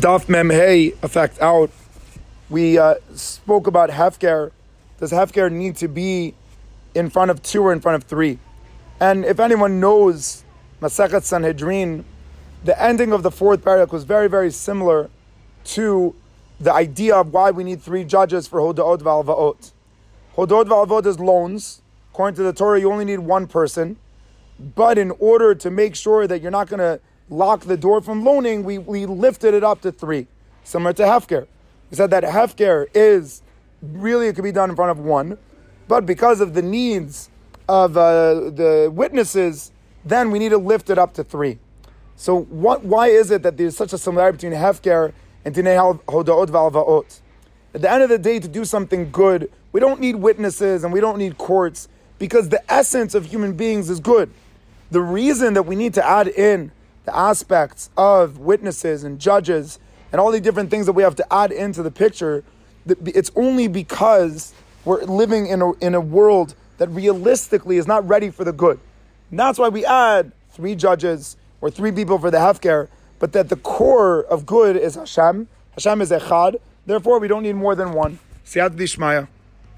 Daf Mem Hey effect out. We uh, spoke about Hefker. Does Hefker need to be in front of two or in front of three? And if anyone knows Masechet Sanhedrin, the ending of the fourth parak was very, very similar to the idea of why we need three judges for Hodaot Valvaot. Hodaot Valvaot is loans. According to the Torah, you only need one person. But in order to make sure that you're not going to lock the door from loaning, we, we lifted it up to three, similar to Hefker. We said that Hefker is really, it could be done in front of one, but because of the needs of uh, the witnesses, then we need to lift it up to three. So, what, why is it that there's such a similarity between Hefker and Dinei Hodaot Valvaot? At the end of the day, to do something good, we don't need witnesses and we don't need courts because the essence of human beings is good. The reason that we need to add in the aspects of witnesses and judges and all the different things that we have to add into the picture, it's only because we're living in a, in a world that realistically is not ready for the good. And that's why we add three judges or three people for the hefker, but that the core of good is Hashem. Hashem is Echad. Therefore, we don't need more than one. Siyat Dishmaya.